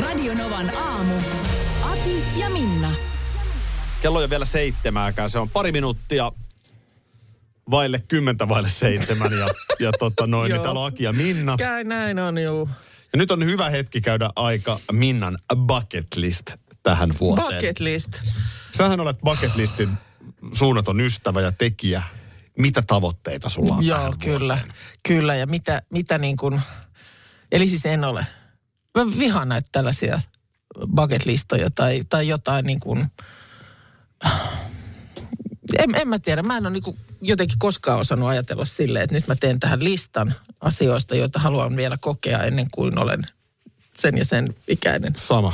Radio Novan aamu. Ati ja Minna. Kello on jo vielä seitsemääkään. Se on pari minuuttia vaille kymmentä vaille seitsemän. Ja, ja tota noin, niin täällä on Aki ja Minna. Käy näin on, juu. Ja nyt on hyvä hetki käydä aika Minnan bucket list tähän vuoteen. Bucket list. Sähän olet bucket listin suunnaton ystävä ja tekijä. Mitä tavoitteita sulla on Joo, tähän kyllä. vuoteen? Kyllä, ja mitä, mitä niin kuin... Eli siis en ole. Mä vihaan näitä tällaisia bucket listoja tai, tai jotain niin kuin... En, en mä tiedä, mä en ole niin kuin jotenkin koskaan osannut ajatella silleen, että nyt mä teen tähän listan asioista, joita haluan vielä kokea ennen kuin olen sen ja sen ikäinen. Sama.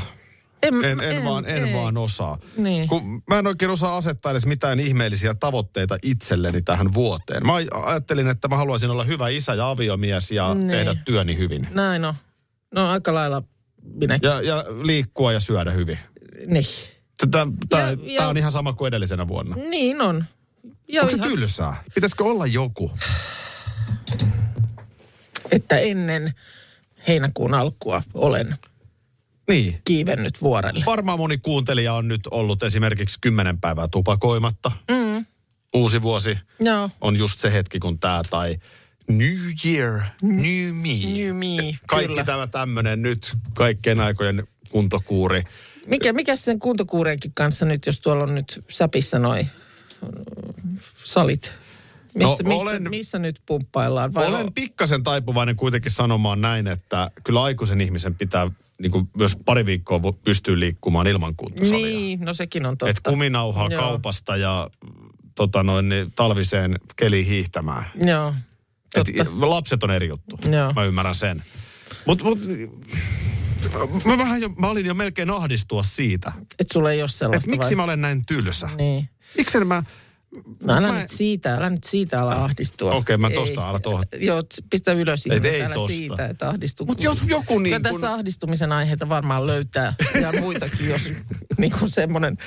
En, En, en, vaan, en ei. vaan osaa. Niin. Kun mä en oikein osaa asettaa edes mitään ihmeellisiä tavoitteita itselleni tähän vuoteen. Mä aj- ajattelin, että mä haluaisin olla hyvä isä ja aviomies ja Niin. tehdä työni hyvin. Näin on. No aika lailla minäkin. Ja, ja liikkua ja syödä hyvin. Niin. Tämä on ihan sama kuin edellisenä vuonna. Niin on. Ja Onko se ihan- tylsää? Pitäisikö olla joku? että ennen heinäkuun alkua olen Niin. kiivennyt vuorelle. Varmaan moni kuuntelija on nyt ollut esimerkiksi kymmenen päivää tupakoimatta. Mm. Uusi vuosi Joo. on just se hetki, kun tämä tai New Year, New Me. New me, Kaikki kyllä. tämä tämmöinen nyt kaikkien aikojen kuntokuuri. Mikä, mikä sen kuntokuurenkin kanssa nyt, jos tuolla on nyt säpissä noi mm, salit? Missä, No, missä, olen- missä nyt pumppaillaan? Vai Olen pikkasen taipuvainen kuitenkin sanomaan näin, että kyllä aikuisen ihmisen pitää niin kuin myös pari viikkoa pystyä liikkumaan ilman kuntosalia. Niin, no sekin on totta. Että kuminauhaa Joo. kaupasta ja tota noin, niin talviseen keliin hiihtämään. Joo, Et, totta. lapset on eri juttu. Joo. Mä ymmärrän sen. Mutta mut, mä, vähän jo, mä olin jo melkein ahdistua siitä, Että sulla ei ole sellaista miksi vai? mä olen näin tylsä. Niin. Miksi mä... No älä Mä- nyt siitä, älä nyt siitä ala ahdistua. Okei, mä Ei. tosta ala tohon. Joo, pistä ylös Et ihminen, ei älä tosta. siitä, että ahdistuu. Mut jos joku niin kun- tässä ahdistumisen aiheita varmaan löytää ja muitakin, jos niin kuin semmoinen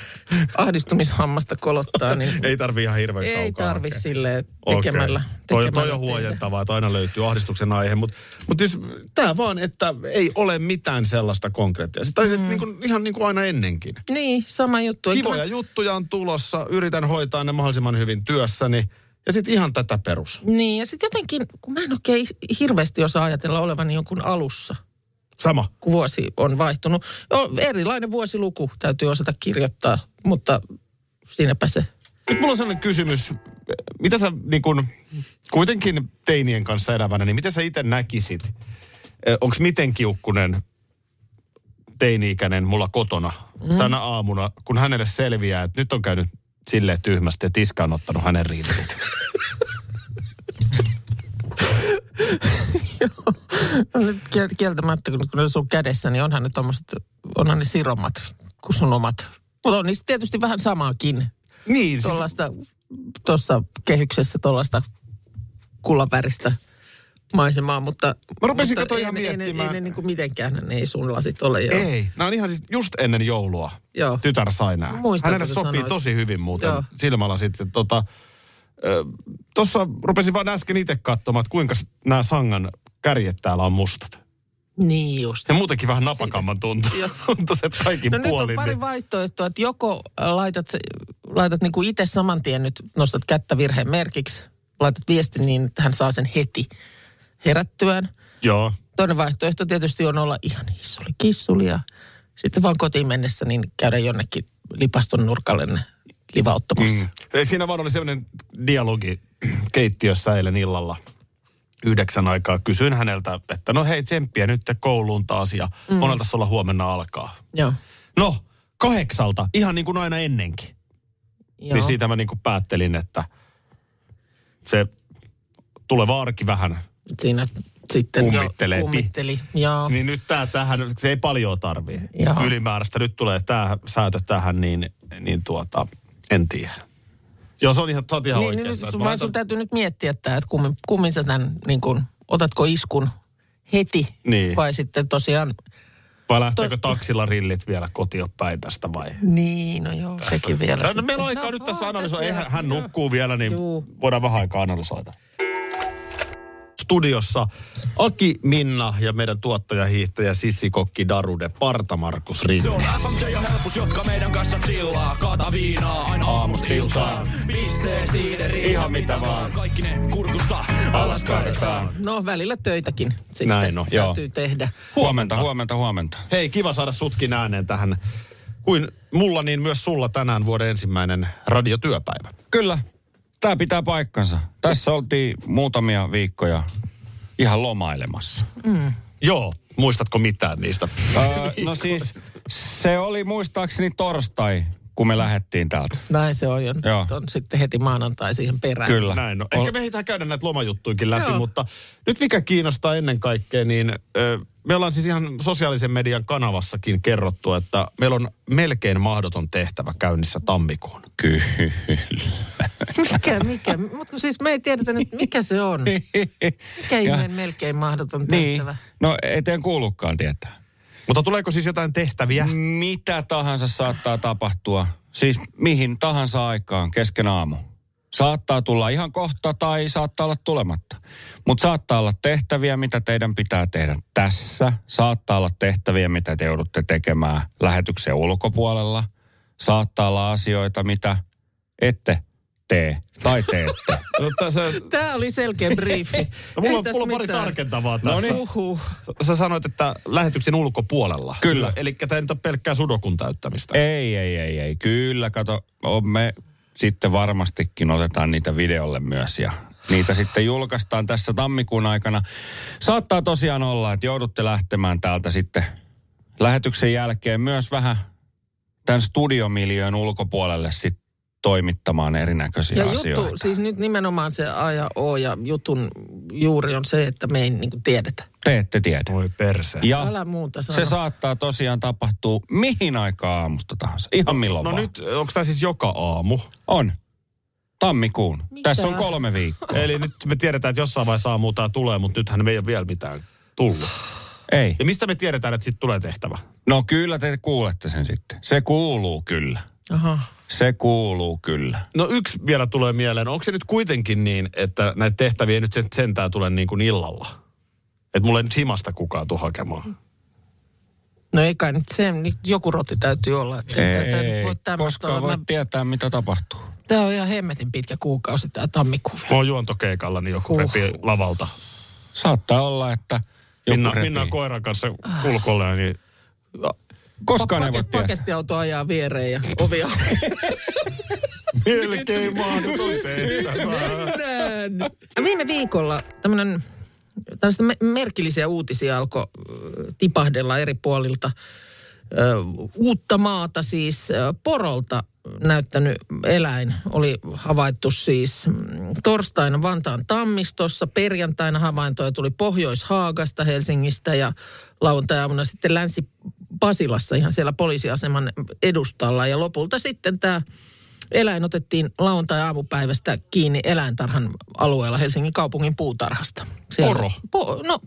ahdistumishammasta kolottaa, niin Ei tarvi ihan hirveän ei kaukaa tarvi hakea. silleen Okei. tekemällä. Toi, tekemällä toi on tehdä. huojentavaa, että aina löytyy ahdistuksen aihe, mutta mut siis tämä vaan, että ei ole mitään sellaista konkreettista. Tai mm. niin kuin, ihan niin kuin aina ennenkin. Niin, sama juttu. Kivoja mä- juttuja on tulossa, yritän hoitaa ne mahdollisimman hyvin työssäni. Ja sitten ihan tätä perus. Niin, ja sitten jotenkin, kun mä en oikein hirveästi osaa ajatella olevani jonkun alussa, Sama. kun vuosi on vaihtunut. O, erilainen vuosiluku täytyy osata kirjoittaa, mutta siinäpä se. Nyt mulla on sellainen kysymys. Mitä sä niin kun, kuitenkin teinien kanssa elävänä, niin miten sä itse näkisit? Onko miten kiukkunen teini-ikäinen mulla kotona mm. tänä aamuna, kun hänelle selviää, että nyt on käynyt silleen tyhmästi, että iska on ottanut hänen riitit. No nyt kiel- kieltämättä, kun ne on sun kädessä, niin onhan ne tommoset, onhan ne siromat kuin sun omat. Mutta on niistä tietysti vähän samaakin. niin, siis, Tuollaista, tuossa kehyksessä tuollaista kullaväristä maisemaa, mutta... Mä rupesin mutta ei, ihan ne- ei, ne- miettimään. Ei ne niin kuin mitenkään, ne ei sun lasit ole. Joo. ei. Nämä on ihan siis just ennen joulua. Joo. Tytär sai nämä. Muistan, Hänelle sopii sanoit. tosi hyvin muuten Joo. silmällä sitten. Tota, Tuossa rupesin vaan äsken itse katsomaan, että kuinka nämä sangan kärjet täällä on mustat. Niin just. Ja muutenkin vähän napakamman tuntuu. Että kaikin No nyt on puolin. pari niin- vaihtoehtoa, että joko laitat, laitat niin kuin itse saman tien nyt, nostat kättä virheen merkiksi, laitat viestin niin, että hän saa sen heti herättyään. Joo. Toinen vaihtoehto tietysti on olla ihan hissuli kissuli ja sitten vaan kotiin mennessä niin käydä jonnekin lipaston nurkalle ne livauttamassa. Mm. Ei, Siinä vaan oli sellainen dialogi keittiössä eilen illalla yhdeksän aikaa. Kysyin häneltä, että no hei tsemppiä nyt kouluun taas ja mm. monelta sulla huomenna alkaa. Joo. No, kahdeksalta, ihan niin kuin aina ennenkin. Joo. Niin siitä mä niin kuin päättelin, että se tuleva arki vähän Siinä sitten Kummittelee. kummitteli. Joo. Niin nyt tää tähän, se ei paljon tarvii Joo. ylimääräistä. Nyt tulee tää säätö tähän, niin, niin tuota, en tiedä. Joo, se on ihan, sä oot ihan Niin, niin oikeassa. mä vaan sun täytyy nyt miettiä, että, että kummin, kummin sä tämän, niin kuin, otatko iskun heti Niin. vai sitten tosiaan, Vai lähteekö to- taksilla rillit vielä kotiin päin tästä vai? niin no joo, sekin vielä. No, sitten. meillä on aikaa nyt tässä on analysoida. Eihän hän vielä. nukkuu vielä, niin Juu. voidaan vähän aikaa analysoida. Studiossa Aki, Minna ja meidän tuottajahiihtäjä Sissi Kokki Darude, Parta Markus Se Rinne. on FMJ ja helpus, jotka meidän kanssa chillaa. Kaata viinaa aina aamusta iltaan. Pissee, siideri, Ihan mitä vaan. Kaikki ne kurkusta alas kaadetaan. No välillä töitäkin sitten Näin on, joo. täytyy tehdä. Huomenta, huomenta, huomenta. Hei, kiva saada sutkin ääneen tähän. Kuin mulla, niin myös sulla tänään vuoden ensimmäinen radiotyöpäivä. Kyllä, tämä pitää paikkansa. Tässä oltiin muutamia viikkoja ihan lomailemassa. Joo, muistatko mitään niistä? Öö, no siis, se oli muistaakseni torstai, kun me lähdettiin täältä. Näin se on, ja Joo. on sitten heti maanantai siihen perään. Kyllä. Näin on. Ehkä me ehditään käydä näitä lomajuttuikin läpi, Joo. mutta nyt mikä kiinnostaa ennen kaikkea, niin ö, me ollaan siis ihan sosiaalisen median kanavassakin kerrottu, että meillä on melkein mahdoton tehtävä käynnissä tammikuun. Kyllä. Mikä, mikä? Mutta siis me ei tiedetä nyt, mikä se on. Mikä ihmeen melkein mahdoton niin. tehtävä. No eteen kuulukaan tietää. Mutta tuleeko siis jotain tehtäviä? Mitä tahansa saattaa tapahtua, siis mihin tahansa aikaan kesken aamu. Saattaa tulla ihan kohta tai saattaa olla tulematta. Mutta saattaa olla tehtäviä, mitä teidän pitää tehdä tässä. Saattaa olla tehtäviä, mitä te joudutte tekemään lähetyksen ulkopuolella. Saattaa olla asioita, mitä ette tee tai teette. No, tässä, Tämä oli selkeä briefi. no, mulla, on, mulla on pari mitään. tarkentavaa tässä. niin. Uhuh. Sä- sanoit, että lähetyksen ulkopuolella. Kyllä. Eli tämä ei nyt ole pelkkää sudokun täyttämistä. Ei, ei, ei, ei. Kyllä, kato, on me sitten varmastikin otetaan niitä videolle myös ja niitä sitten julkaistaan tässä tammikuun aikana. Saattaa tosiaan olla, että joudutte lähtemään täältä sitten lähetyksen jälkeen myös vähän tämän studiomiljöön ulkopuolelle sitten toimittamaan erinäköisiä Ja asioita. juttu, siis nyt nimenomaan se A ja O ja jutun juuri on se, että me ei niin kuin tiedetä. Te ette tiedä. Voi perse. Ja Älä muuta sano. se saattaa tosiaan tapahtua mihin aikaan aamusta tahansa. Ihan milloin No vaan. nyt, onko tämä siis joka aamu? On. Tammikuun. Mitä? Tässä on kolme viikkoa. Eli nyt me tiedetään, että jossain vaiheessa aamuun tämä tulee, mutta nythän me ei ole vielä mitään tullut. Ei. Ja mistä me tiedetään, että sitten tulee tehtävä? No kyllä te kuulette sen sitten. Se kuuluu kyllä. Aha. Se kuuluu kyllä. No yksi vielä tulee mieleen. Onko se nyt kuitenkin niin, että näitä tehtäviä ei nyt sen- sentään tule niin kuin illalla? Että mulla ei nyt himasta kukaan tuu hakemaan. No ei kai nyt se, nyt joku roti täytyy olla. Että tätä nyt voi koskaan olla. voi Mä- tietää, mitä tapahtuu. Tää on ihan hemmetin pitkä kuukausi tää tammikuu Mä oon juontokeikalla, niin joku Huh. repii lavalta. Saattaa olla, että Minna, repii. Minna koiran kanssa ulkolle, niin Koskaan ei Paket- voi tietää. Pakettiauto ajaa viereen ja ovi auki. melkein mahdoton tehtävä. Viime viikolla tämmöinen tällaista me- merkillisiä uutisia alkoi tipahdella eri puolilta. Ö, uutta maata siis porolta näyttänyt eläin oli havaittu siis mm, torstaina Vantaan Tammistossa. Perjantaina havaintoja tuli Pohjois-Haagasta, Helsingistä ja lauantai-aamuna sitten Länsi-Pasilassa ihan siellä poliisiaseman edustalla. Ja lopulta sitten tämä eläin otettiin lauantai-aamupäivästä kiinni eläintarhan alueella Helsingin kaupungin puutarhasta. Poro? Po, no,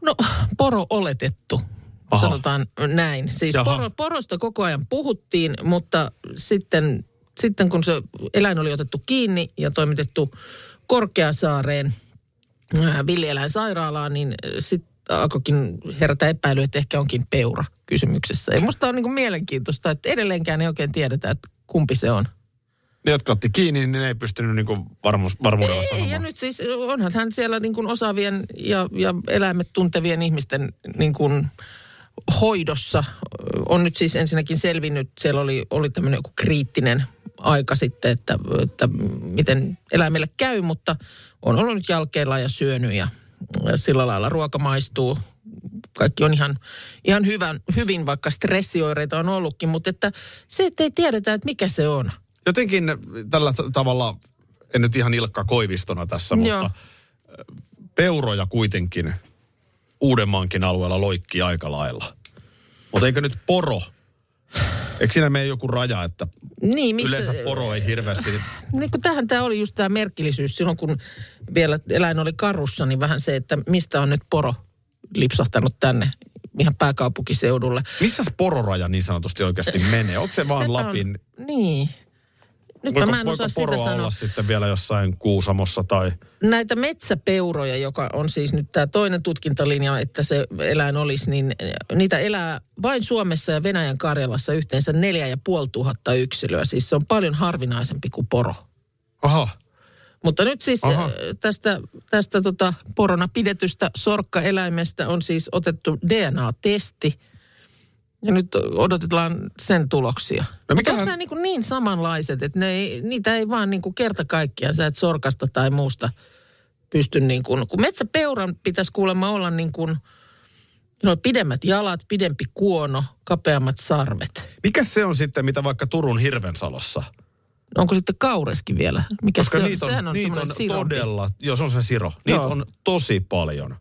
no, poro oletettu, Aha. sanotaan näin. Siis Jaha. poro, porosta koko ajan puhuttiin, mutta sitten, sitten kun se eläin oli otettu kiinni ja toimitettu Korkeasaareen äh, villieläinsairaalaan, niin sitten alkoikin herätä epäily, että ehkä onkin peura kysymyksessä. Ja musta on niin kuin mielenkiintoista, että edelleenkään ei oikein tiedetä, että kumpi se on. Ne, jotka otti kiinni, niin ne ei pystynyt niin varmuus, varmuudella Ei, sanomaan. ja nyt siis onhan hän siellä niin kuin osaavien ja, ja eläimet tuntevien ihmisten niin kuin hoidossa. On nyt siis ensinnäkin selvinnyt, siellä oli, oli tämmöinen joku kriittinen aika sitten, että, että miten eläimelle käy, mutta on ollut nyt jälkeellä ja syönyt ja, ja sillä lailla ruoka maistuu. Kaikki on ihan, ihan hyvän, hyvin, vaikka stressioireita on ollutkin, mutta että se, että ei tiedetä, että mikä se on. Jotenkin tällä t- tavalla, en nyt ihan Ilkka Koivistona tässä, Joo. mutta peuroja kuitenkin Uudenmaankin alueella loikkii aika lailla. Mutta eikö nyt poro, eikö siinä mene joku raja, että Niin, missä, yleensä poro ei hirveästi... Niin kun tähän tämä oli just tämä merkillisyys silloin, kun vielä eläin oli karussa, niin vähän se, että mistä on nyt poro lipsahtanut tänne ihan pääkaupunkiseudulle. Missä pororaja niin sanotusti oikeasti menee? Onko se vaan Sepä Lapin... On, niin. Nyt Voiko, mä en voiko osaa sitä poroa sanoa. olla sitten vielä jossain Kuusamossa tai... Näitä metsäpeuroja, joka on siis nyt tämä toinen tutkintalinja, että se eläin olisi, niin niitä elää vain Suomessa ja Venäjän Karjalassa yhteensä neljä ja puoli tuhatta yksilöä. Siis se on paljon harvinaisempi kuin poro. Aha. Mutta nyt siis Aha. äh, tästä, tästä tota porona pidetystä sorkkaeläimestä on siis otettu DNA-testi. Ja nyt odotetaan sen tuloksia. No mikähän- onko nämä niin, niin samanlaiset, että ne ei, niitä ei vaan niin kuin kerta kaikkiaan, sä et sorkasta tai muusta pysty niin kuin, kun metsäpeuran pitäisi kuulemma olla niin kuin, no pidemmät jalat, pidempi kuono, kapeammat sarvet. Mikä se on sitten, mitä vaikka Turun Hirvensalossa? Onko sitten kaureskin vielä? Mikä Koska se on? niitä on, Sehän on niitä on sirompi. todella, joo se on se siro, niitä Joo. on tosi paljon.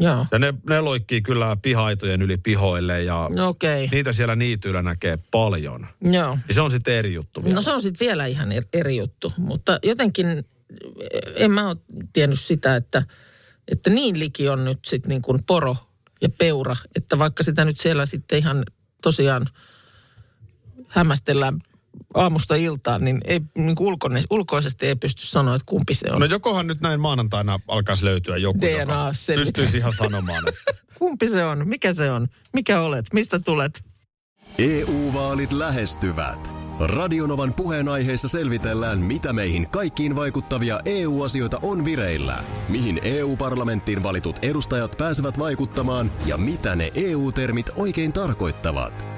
Joo, Ja ne, ne loikkii kyllä pihaitojen yli pihoille ja. Okay. niitä siellä niityillä näkee paljon. Joo. Ja se on sitten eri juttu vielä. No se on sitten vielä ihan er- eri juttu, mutta jotenkin eh, en mä ole tiennyt sitä, että, että niin liki on nyt sitten niin kuin poro ja peura, että vaikka sitä nyt siellä sitten ihan tosiaan hämmästellään aamusta iltaan, niin, ei, niin ulkoinen, ulkoisesti ei pysty sanoa, että kumpi se on. No jokohan nyt näin maanantaina alkaisi löytyä joku, joka DNA-selvitys. pystyisi ihan sanomaan. Että Kumpi se on? Mikä se on? Mikä olet? Mistä tulet? EU-vaalit lähestyvät. Radionovan puheenaiheessa selvitellään, mitä meihin kaikkiin vaikuttavia EU-asioita on vireillä, mihin EU-parlamenttiin valitut edustajat pääsevät vaikuttamaan ja mitä ne EU-termit oikein tarkoittavat.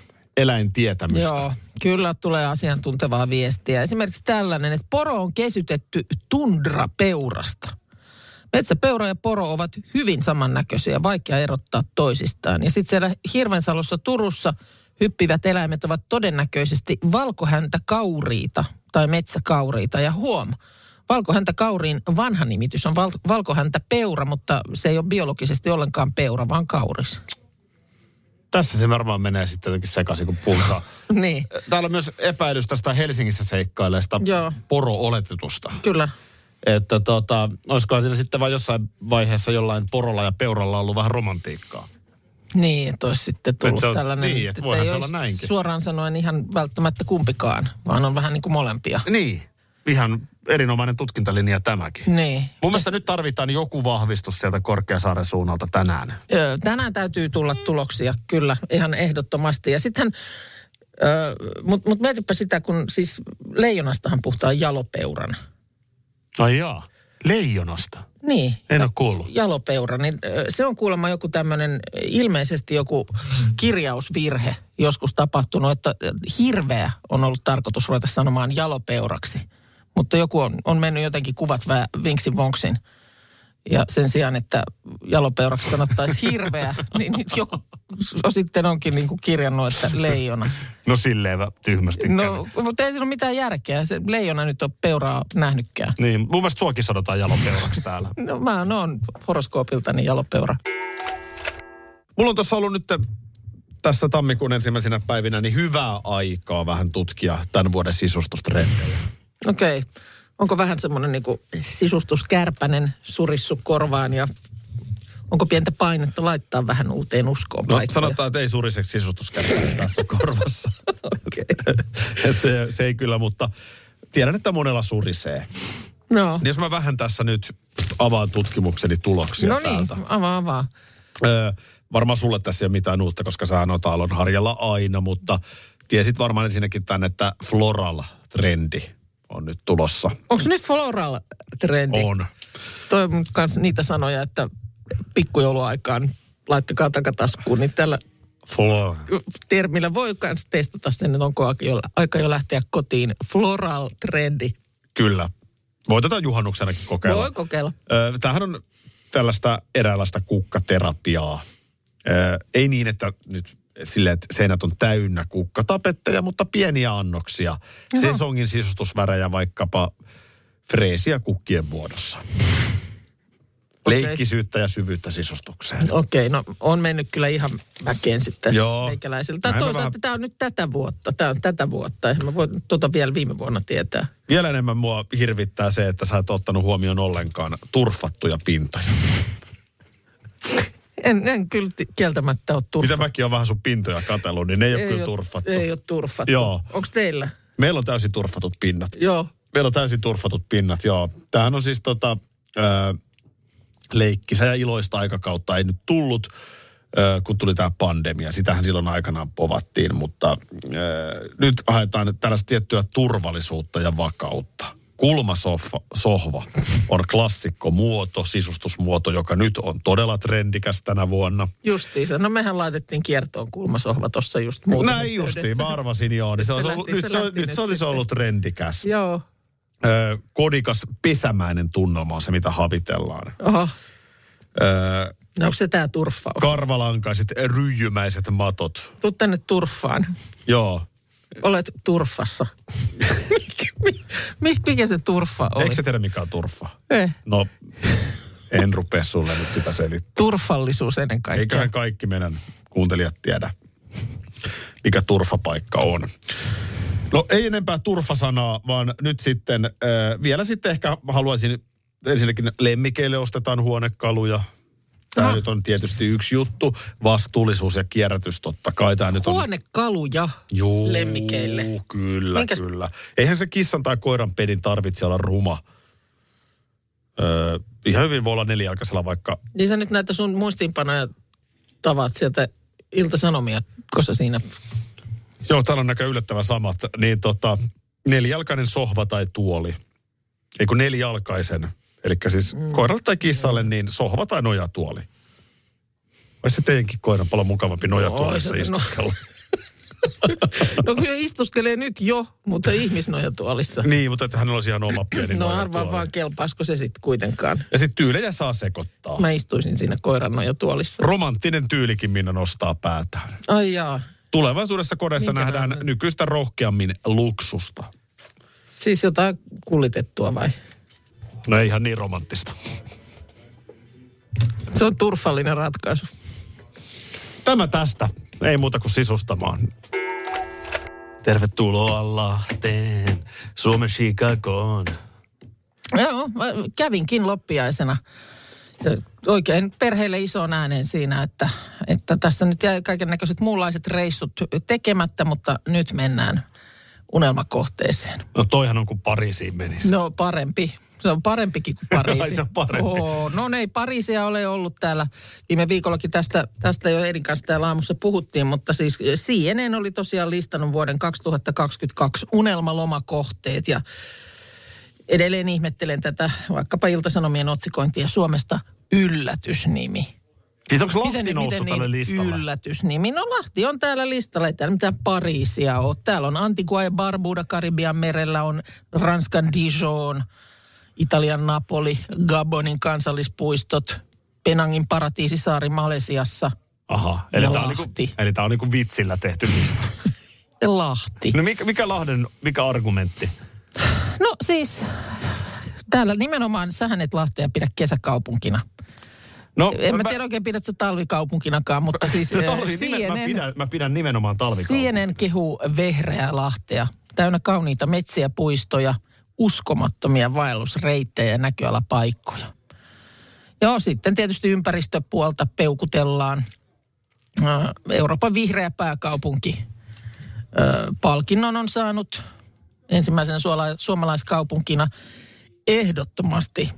eläintietämystä. Joo, kyllä tulee asiantuntevaa viestiä. Esimerkiksi tällainen, että poro on kesytetty tundrapeurasta. Metsäpeura ja poro ovat hyvin samannäköisiä, vaikea erottaa toisistaan. Ja sitten siellä Hirvensalossa Turussa hyppivät eläimet ovat todennäköisesti valkohäntäkauriita tai metsäkauriita. Ja huom, valkohäntäkauriin vanha nimitys on val- valkohäntäpeura, mutta se ei ole biologisesti ollenkaan peura, vaan kauris. Tässä se varmaan menee sitten jotenkin sekaisin, kun puhutaan. niin, Täällä on myös epäilys tästä Helsingissä seikkaileesta Joo. poro-oletetusta. kyllä. Että tota, olisikohan siinä sitten vain jossain vaiheessa jollain porolla ja peuralla ollut vähän romantiikkaa. Niin, että olisi sitten tullut se on- tällainen, niin, että voihan ei olla näinkin. suoraan sanoen ihan välttämättä kumpikaan, vaan on vähän niin kuin molempia. Niin, ihan erinomainen tutkintalinja tämäkin. Niin. Mun mielestä nyt tarvitaan joku vahvistus sieltä Korkeasaaren suunnalta tänään. Ö, Tänään täytyy tulla tuloksia, kyllä, ihan ehdottomasti. Ja sitten, mutta mut mietipä sitä, kun siis leijonastahan puhutaan jalopeurana. Ai jaa, leijonasta. Niin. En ole kuullut. Jalopeura, niin se on kuulemma joku tämmöinen, ilmeisesti joku kirjausvirhe joskus tapahtunut, että hirveä on ollut tarkoitus ruveta sanomaan jalopeuraksi. Mutta joku on, on mennyt jotenkin kuvat vähän vinksin vonksin. Ja sen sijaan, että jalopeuraksi sanottaisiin hirveä, niin nyt joku sitten onkin niin kuin kirjannut, että leijona. No silleen vä- tyhmästi kävi. No, mutta ei siinä ole mitään järkeä. Se leijona nyt on peuraa nähnytkään. Niin, mun mielestä suokin sanotaan jalopeuraksi täällä. No mä oon horoskoopiltani jalopeura. Mulla on tuossa ollut nyt tässä tammikuun ensimmäisenä päivinä niin hyvää aikaa vähän tutkia tämän vuoden sisustustrendejä. Okei. Okay. Onko vähän semmoinen niin sisustuskärpänen surissu korvaan ja onko pientä painetta laittaa vähän uuteen uskoon No paikkoja? sanotaan, että ei suriseksi sisustuskärpästä tässä korvassa. Okei. Et se, se ei kyllä, mutta tiedän, että monella surisee. No, Niin jos mä vähän tässä nyt avaan tutkimukseni tuloksia no niin, täältä. avaa, avaa. Öö, varmaan sulle tässä ei ole mitään uutta, koska sä oot harjalla aina, mutta tiesit varmaan ensinnäkin tämän, että floral-trendi on nyt tulossa. Onko nyt floral trendi? On. Toi on kans niitä sanoja, että pikkujouluaikaan laittakaa takataskuun, niin tällä Floral. termillä voi myös testata sen, että onko aika jo, lähteä kotiin. Floral trendi. Kyllä. Voi tätä juhannuksenakin kokeilla. Voi kokeilla. Tämähän on tällaista eräänlaista kukkaterapiaa. Ei niin, että nyt silleen, että seinät on täynnä kukkatapetteja, mutta pieniä annoksia. Sesongin sisustusvärejä vaikkapa freesiä kukkien muodossa. Okei. Leikkisyyttä ja syvyyttä sisustukseen. Okei, no on mennyt kyllä ihan väkeen sitten Joo. mä toisaalta vähän- tämä on nyt tätä vuotta. Tämä on tätä vuotta. Eihän mä voin tuota vielä viime vuonna tietää. Vielä enemmän mua hirvittää se, että sä et ottanut huomioon ollenkaan turfattuja pintoja. En, en kyllä kieltämättä ole turfattu. Mitä mäkin on vähän sun pintoja katsellut, niin ne ei, ole kyllä turfattu. Ei ole turfattu. Joo. Onko teillä? Meillä on täysin turfatut pinnat. Joo. Meillä on täysin turfatut pinnat, joo. Tämähän on siis tota, ö, leikkisä ja iloista aikakautta ei nyt tullut, ö, kun tuli tämä pandemia. Sitähän silloin aikanaan povattiin, mutta ö, nyt haetaan tällaista tiettyä turvallisuutta ja vakautta. Kulmasohva sohva on klassikko muoto, sisustusmuoto, joka nyt on todella trendikäs tänä vuonna. Justiinsa. No mehän laitettiin kiertoon kulmasohva tuossa just muuten Näin justiin, mä arvasin joo. Niin se, Se lähti- ollut, se nyt, se, nyt nyt se olisi sitten. ollut trendikäs. Joo. Ö, kodikas pesämäinen tunnelma on se, mitä havitellaan. Oho. Ö, No onko se tämä turffaus? karvalankaiset ryijymäiset matot. Tuu tänne turfaan. Joo. Olet turfassa. Mi- Mikä se turfa oli? Eikö sä tiedä, mikä on turfa? Eh, No, en rupea sulle nyt sitä selittämään. turfallisuus ennen kaikkea. Eiköhän kaikki meidän kuuntelijat tiedä, mikä turfapaikka on. No ei enempää turfasanaa, vaan nyt sitten, äh, vielä sitten ehkä haluaisin, ensinnäkin lemmikeille ostetaan huonekaluja. Tämä Aha. nyt on tietysti yksi juttu. Vastuullisuus ja kierrätys totta kai. Tämä nyt on Huonekaluja Juu, lemmikeille. Kyllä, Minkäs- kyllä. Eihän se kissan tai koiran pedin tarvitse olla ruma. Öö, ihan hyvin voi olla nelijalkaisella vaikka, Niin sä nyt näitä sun muistiinpanoja tavat sieltä iltasanomia, koska siinä... joo täällä on näkö yllättävän samat, niin tota, nelijalkainen sohva tai tuoli. Ei kun nelijalkaisen, eli siis mm. koiralle tai kissalle, niin sohva tai nojatuoli. Vai se teidänkin koiran paljon mukavampi nojatuolissa no- istuskella. No kyllä istuskelee nyt jo, mutta ihmisnojatuolissa. niin, mutta että hänellä olisi ihan oma pieni No arvaa vaan, kelpaisiko se sitten kuitenkaan. Ja sitten tyylejä saa sekoittaa. Mä istuisin siinä koiran nojatuolissa. Romanttinen tyylikin Minna nostaa päätään. Ai jaa. Tulevaisuudessa kodeissa Minkä nähdään nähdään? nykyistä rohkeammin luksusta. Siis jotain kullitettua vai? No ei ihan niin romanttista. Se on turfallinen ratkaisu. Tämä tästä. Ei muuta kuin sisustamaan. Tervetuloa Lahteen, Suomen Chicagoon. Joo, mä kävinkin loppiaisena. Oikein perheelle isoon ääneen siinä, että, että tässä nyt jäi kaiken näköiset muunlaiset reissut tekemättä, mutta nyt mennään unelmakohteeseen. No toihan on kuin Pariisiin menisi. No parempi. Se on parempikin kuin Pariisi. Ai se on parempi. Oo, no ei Pariisia ole ollut täällä. Viime viikollakin tästä, tästä jo Edin kanssa täällä aamussa puhuttiin, mutta siis CNN oli tosiaan listannut vuoden 2022 unelmalomakohteet ja edelleen ihmettelen tätä vaikkapa Iltasanomien otsikointia Suomesta yllätysnimi. Siis onko Lahti Miten- noussut miten tälle niin listalle? Yllätysnimi. No Lahti on täällä listalla. Ei täällä mitään Pariisia ole. Täällä on Antigua ja Barbuda Karibian merellä, on Ranskan Dijon, Italian Napoli, Gabonin kansallispuistot, Penangin paratiisisaari Malesiassa Aha, eli tämä on, niinku, eli tää on niinku vitsillä tehty lista. ja Lahti. No mikä, mikä Lahden, mikä argumentti? No siis, täällä nimenomaan sähän et Lahtea pidä kesäkaupunkina. No, En mä tiedä oikein pidät sä talvikaupunkinakaan, mutta siis No, eh, talvi, nimen, mä, CNN pidän, mä pidän nimenomaan talvikaupunkia. CNN kehuu vehreää Lahtea, täynnä kauniita metsiä, puistoja, uskomattomia vaellusreittejä ja näköalapaikkoja. Joo, sitten tietysti ympäristöpuolta peukutellaan. Ö, Euroopan vihreä pääkaupunki palkinnon on saanut ensimmäisen suomalaiskaupunkina ehdottomasti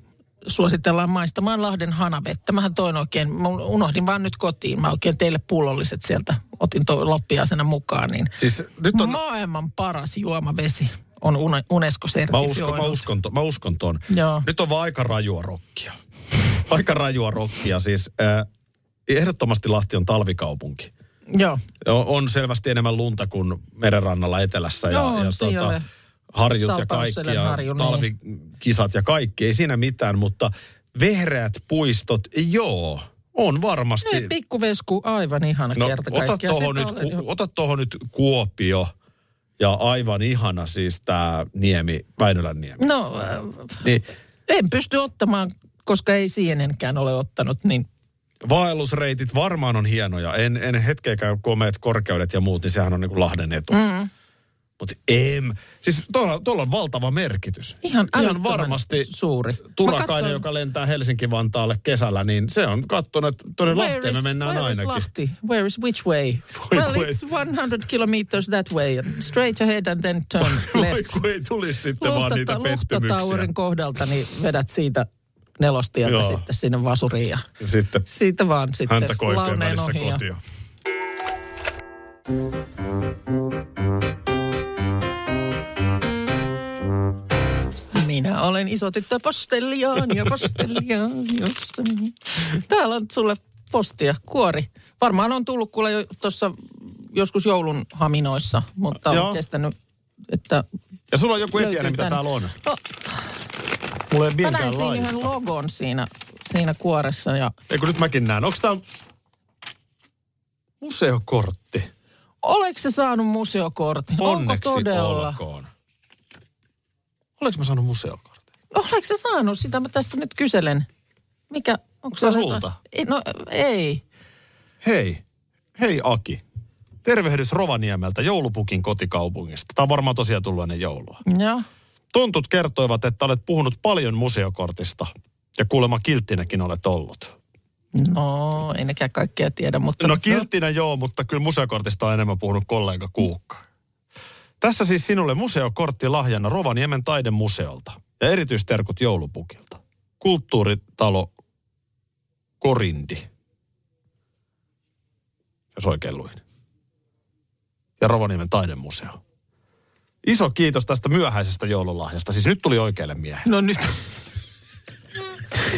suositellaan maistamaan Lahden hanavettä. Mähän toin oikein, mä unohdin vaan nyt kotiin. Mä oikein teille pullolliset sieltä otin toi loppiasena mukaan. Niin Siis nyt on... Maailman paras juomavesi on Une- Mä uskon, mä uskon, to, mä uskon ton. Joo. Nyt on vaan aika rajua rokkia. aika rajua rokkia. Siis äh, ehdottomasti Lahti on talvikaupunki. Joo. On, on selvästi enemmän lunta kuin merenrannalla etelässä ja, Joo, ja siellä harjut ja kaikki ja harju, niin. talvikisat ja kaikki. Ei siinä mitään, mutta vehreät puistot, joo, on varmasti. Ei, pikkuvesku, aivan ihana No, kerta ota tohon, nyt, olen ota tohon nyt Kuopio ja aivan ihana siis tämä Niemi, Väinölän Niemi. No, äh, Niin, en pysty ottamaan, koska ei CNNkään ole ottanut, niin vaellusreitit varmaan on hienoja. En, en hetkeäkään komeet korkeudet ja muut, niin sehän on niin kuin Lahden etu. Mm. Mutta em, siis tuolla, tuolla on valtava merkitys. ihan Ihan varmasti suuri. Turakainen, katsoin- joka lentää Helsinki-Vantaalle kesällä, niin se on katsonut, että tuonne Where Lahteen me is- mennään where is ainakin. Lahti? Where is which way? Voi well, voi. it's 100 kilometers that way. Straight ahead and then turn Voi left. kun ei tulisi sitten vaan niitä Luhtata- pettymyksiä. Kohdalta, niin vedät siitä nelostietä Joo. sitten sinne vasuriin ja Ja sitten siitä vaan sitten häntä koipien välissä ohi. ja- Minä olen iso tyttö posteljaani ja posteljaani. jossain. Täällä on sulle postia, kuori. Varmaan on tullut kuule jo tuossa joskus joulun haminoissa, mutta Joo. on kestänyt, että... Ja sulla on joku etiäinen, mitä täällä on. No, Mulla ei mä näin siinä yhden logon siinä, siinä kuoressa ja Eikö nyt mäkin näen? Onko tää museokortti? Oletko se saanut museokortin? Onneksi Onko todella? olkoon. Olenko mä saanut museokortin? Oletko se saanut? Sitä mä tässä nyt kyselen. Mikä? Onko sulla sulta? Ei, No ei. Hei, hei Aki. Tervehdys Rovaniemeltä, joulupukin kotikaupungista. Tämä on varmaan tosiaan tullut ennen joulua. Joo. Tontut kertoivat, että olet puhunut paljon museokortista. Ja kuulemma kilttinäkin olet ollut. No, ei nekään kaikkea tiedä, mutta... No kilttinä joo, mutta kyllä museokortista on enemmän puhunut kollega Kuukka. Tässä siis sinulle museokortti lahjana Rovaniemen taidemuseolta ja erityisterkut joulupukilta. Kulttuuritalo Korindi. Jos oikein luin. Ja Rovaniemen taidemuseo. Iso kiitos tästä myöhäisestä joululahjasta. Siis nyt tuli oikealle miehelle. No nyt.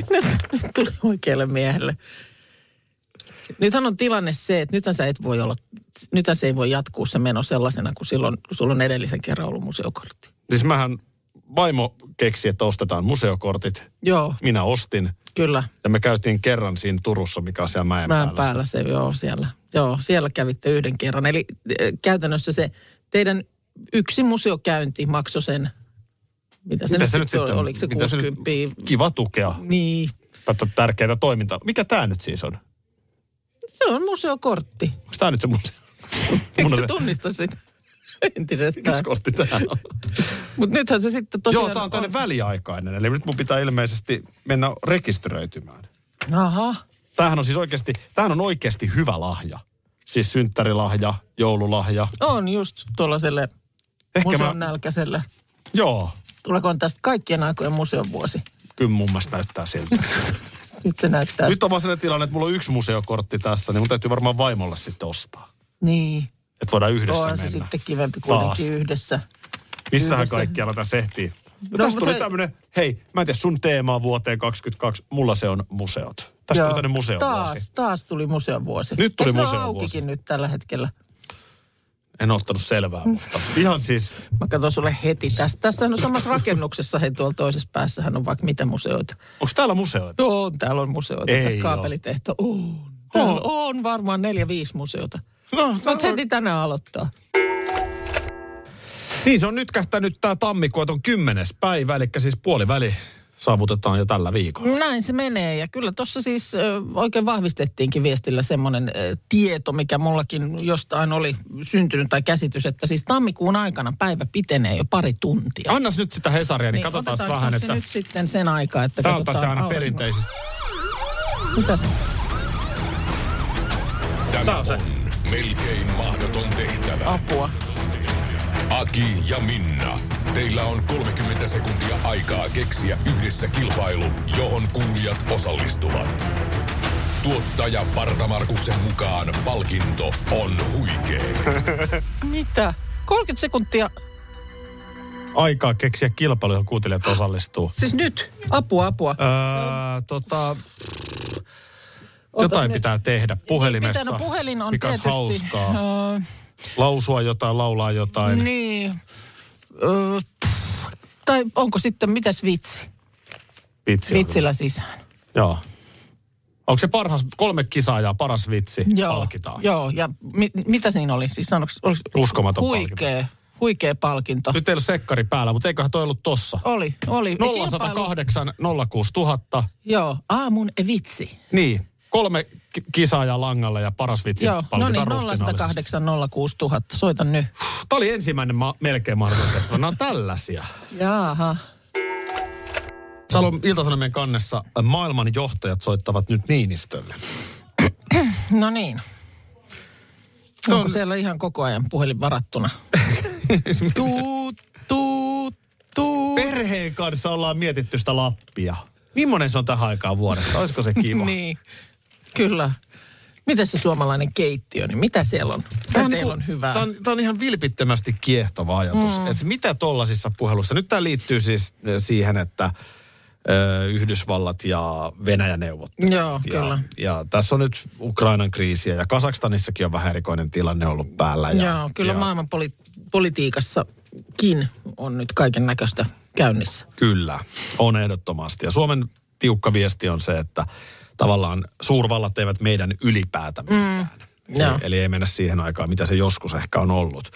nyt, nyt tuli oikealle miehelle. Nythän on tilanne se, että nythän sä et voi olla, nythän se ei voi jatkuu se meno sellaisena, kun silloin, kun sulla on edellisen kerran ollut museokortti. Siis mähän vaimo keksi, että ostetaan museokortit. Joo, Minä ostin. kyllä. Ja me käytiin kerran siinä Turussa, mikä on siellä mäen, Mäen päällä. päällä se, joo, siellä. Joo, siellä kävitte yhden kerran. Eli äh, käytännössä se teidän yksi museokäynti maksoi sen, mitä se, Mitä nyt, se nyt sitten oli, oliko se mitä se nyt- 60? Kiva tukea Niin, tätä tärkeää toimintaa. Mikä tämä nyt siis on? Se on museokortti. Onko tämä nyt se museo? Eikö se tunnista sitä Mikäs entisestään? kortti tämä on? Mutta nythän se sitten tosiaan... Joo, tämä on tänne väliaikainen. Eli nyt mun pitää ilmeisesti mennä rekisteröitymään. Aha. Tämähän on siis oikeasti, tämähän on oikeasti hyvä lahja. Siis synttärilahja, joululahja. On just tuollaiselle Ehkä museon mä, nälkäiselle. joo, Tuleekohan tästä kaikkien aikojen museon vuosi? kyllä mun mielestä näyttää siltä. Nyt se näyttää. Nyt on vaan sellainen tilanne, että mulla on yksi museokortti tässä, niin mun täytyy varmaan vaimolle sitten ostaa. Niin. Että voidaan yhdessä On se mennä. sitten kivempi kuitenkin Taas. yhdessä. Missähän Yhdessä. kaikkialla tässä ehtii? No, No, tästä tuli tämmönen, hei, mä en tiedä sun teema on vuoteen 22, mulla se on museot. Tästä tuli tänne museovuosi. Taas, taas tuli museon vuosi. Nyt tuli Eikö ne ole museon vuosi? aukikin nyt tällä hetkellä? En ottanut selvää, mutta ihan siis, Mä katson sulle heti tästä. Tässä on samassa rakennuksessa, hei tuolla toisessa päässähän on vaikka mitä museoita. onko täällä museoita? Joo, täällä on museoita. Ei tässä kaapelitehto. On. Täällä on varmaan neljä, viisi museota. No, Voit heti tänään aloittaa. Niin, se on nyt kähtänyt tää tammikuu, että on kymmenes päivä, eli siis puoliväli saavutetaan jo tällä viikolla. Näin se menee ja kyllä tuossa siis oikein vahvistettiinkin viestillä semmoinen tieto, mikä mullakin jostain oli syntynyt tai käsitys, että siis tammikuun aikana päivä pitenee jo pari tuntia. Annas nyt sitä Hesaria, niin, katsotaan otetaanko vähän, se että nyt sitten sen aikaa, että tämä on katsotaan tässä aina aurinko. perinteisesti. Mitäs? Tää on se. Melkein mahdoton tehtävä. Apua. Aki ja Minna. Teillä on 30 sekuntia aikaa keksiä yhdessä kilpailu, johon kuulijat osallistuvat. Tuottaja Parta Markuksen mukaan palkinto on huikea. Mitä? 30 sekuntia. Aikaa keksiä kilpailu, johon kuuntelijat osallistuu. Siis nyt. Apua, apua. Öö, tota, jotain nyt. pitää tehdä puhelimessa. Pitää, no puhelin on mikä tietysti. hauskaa. Öö, Lausua jotain, laulaa jotain. niin. Pff, tai onko sitten, mitäs vitsi? Vitsi on Vitsillä sisään. Joo. Onko se parhaas, kolme kisaajaa, paras vitsi, Joo, palkitaan. joo. ja mi, mitä siinä oli? Siis sanoks, olisi Uskomaton huikea, huikea palkinto. Nyt ei ole sekkari päällä, mutta eiköhän toi ollut tossa. Oli, oli. Ja kilpailu- 0108 06000. Joo, aamun vitsi. Niin, kolme ki- kisaajaa langalla ja paras vitsi Joo, no niin, ruhtinaallisesti. 0108 06000. Soita nyt. Tämä oli ensimmäinen ma- melkein tehtävä. Nämä on tällaisia. Jaaha. Täällä on Ilta-Sanomien kannessa maailman johtajat soittavat nyt Niinistölle. No niin. Se Onko on- siellä ihan koko ajan puhelin varattuna? tuut, tuut, tuut. Perheen kanssa ollaan mietitty sitä Lappia. Millainen se on tähän aikaan vuodesta? Olisiko se kiva? niin, kyllä. Miten se suomalainen keittiö, niin mitä siellä on? Mitä on, teillä niinku- on hyvää? tää on, tää on ihan vilpittömästi kiehtova ajatus. Mm. Että mitä tollasissa puhelussa? Nyt tämä liittyy siis eh, siihen, että ö, Yhdysvallat ja Venäjä neuvottelut. Joo, ja, kyllä. Ja tässä on nyt Ukrainan kriisiä ja Kasakstanissakin on vähän erikoinen tilanne ollut päällä. Ja, Joo, kyllä ja, maailman poli- politiikassakin on nyt kaiken näköistä käynnissä. Kyllä, on ehdottomasti. Ja Suomen tiukka viesti on se, että tavallaan suurvallat eivät meidän ylipäätä mitään. Mm. Joo. Eli ei mennä siihen aikaan, mitä se joskus ehkä on ollut.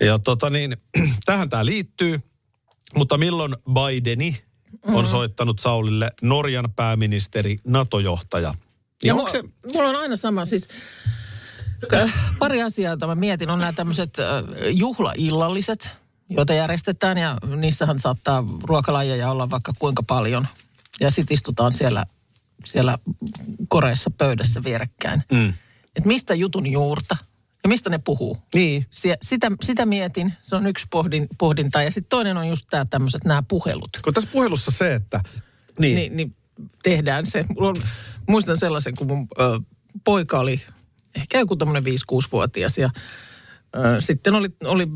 Ja tota niin, tähän tämä liittyy. Mutta milloin Bideni on Mm. soittanut Saulille Norjan pääministeri, NATO-johtaja? Ja onko se, Mulla on aina sama, siis äh, pari asiaa, jota mä mietin, on nämä tämmöiset äh, juhlaillalliset, joita järjestetään ja niissähän saattaa ruokalajeja olla vaikka kuinka paljon. Ja sitten istutaan siellä, siellä koreassa pöydässä vierekkäin. Mm. Et mistä jutun juurta ja mistä ne puhuu. niin, Sie- sitä, sitä mietin, se on yksi pohdin, pohdinta. Ja sitten toinen on just tämä tämmöiset nämä puhelut. kun tässä puhelussa se, että... Niin, Niin, niin tehdään se. On, muistan sellaisen, kun mun ö, poika oli ehkä joku tämmöinen 5-6-vuotias ja ö, sitten oli, oli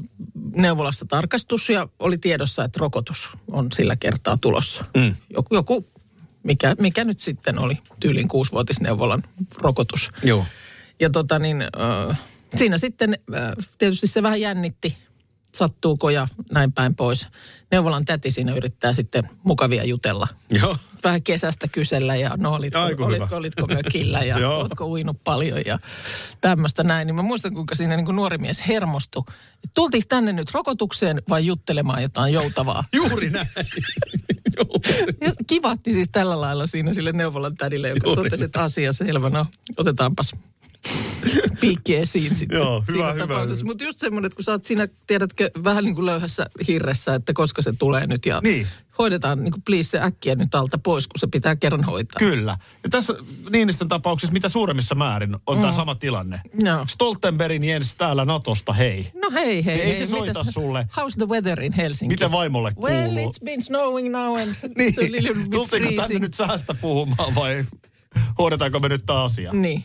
neuvolassa tarkastus ja oli tiedossa, että rokotus on sillä kertaa tulossa. Mm. Joku, joku mikä, mikä nyt sitten oli tyylin kuusivuotisneuvolan rokotus. Joo. Ja tota niin, äh, siinä sitten äh, tietysti se vähän jännitti, sattuuko ja näin päin pois. Neuvolan täti siinä yrittää sitten mukavia jutella. Joo. Vähän kesästä kysellä ja no olitko, Aiku hyvä. olitko, olitko mökillä ja oletko uinut paljon ja tämmöistä näin. Niin mä muistan, kuinka siinä niin kuin nuori mies hermostui. Tultiinko tänne nyt rokotukseen vai juttelemaan jotain joutavaa? Juuri näin. Ja kivatti siis tällä lailla siinä sille neuvolan tädille, joka Juuri totesi, että asia selvä. No, otetaanpas piikki esiin sitten. Joo, hyvä, siinä hyvä, hyvä. Mutta just semmoinen, että kun sä oot siinä, tiedätkö, vähän niin kuin löyhässä hirressä, että koska se tulee nyt ja Niin. hoidetaan niin kuin please se äkkiä nyt alta pois, kun se pitää kerran hoitaa. Kyllä. Ja tässä Niinistön tapauksessa mitä suuremmissa määrin on Mm. tämä sama tilanne. Joo. Stoltenbergin Jens täällä Natosta, hei. No hei, hei, Ei hei. se soita mitäs- sulle. How's the weather in Helsinki? Mitä vaimolle Well, kuuluu? it's been snowing now and Niin, it's a little bit tultiinko tänne nyt säästä puhumaan vai hoidetaanko me nyt tämä asia? Niin.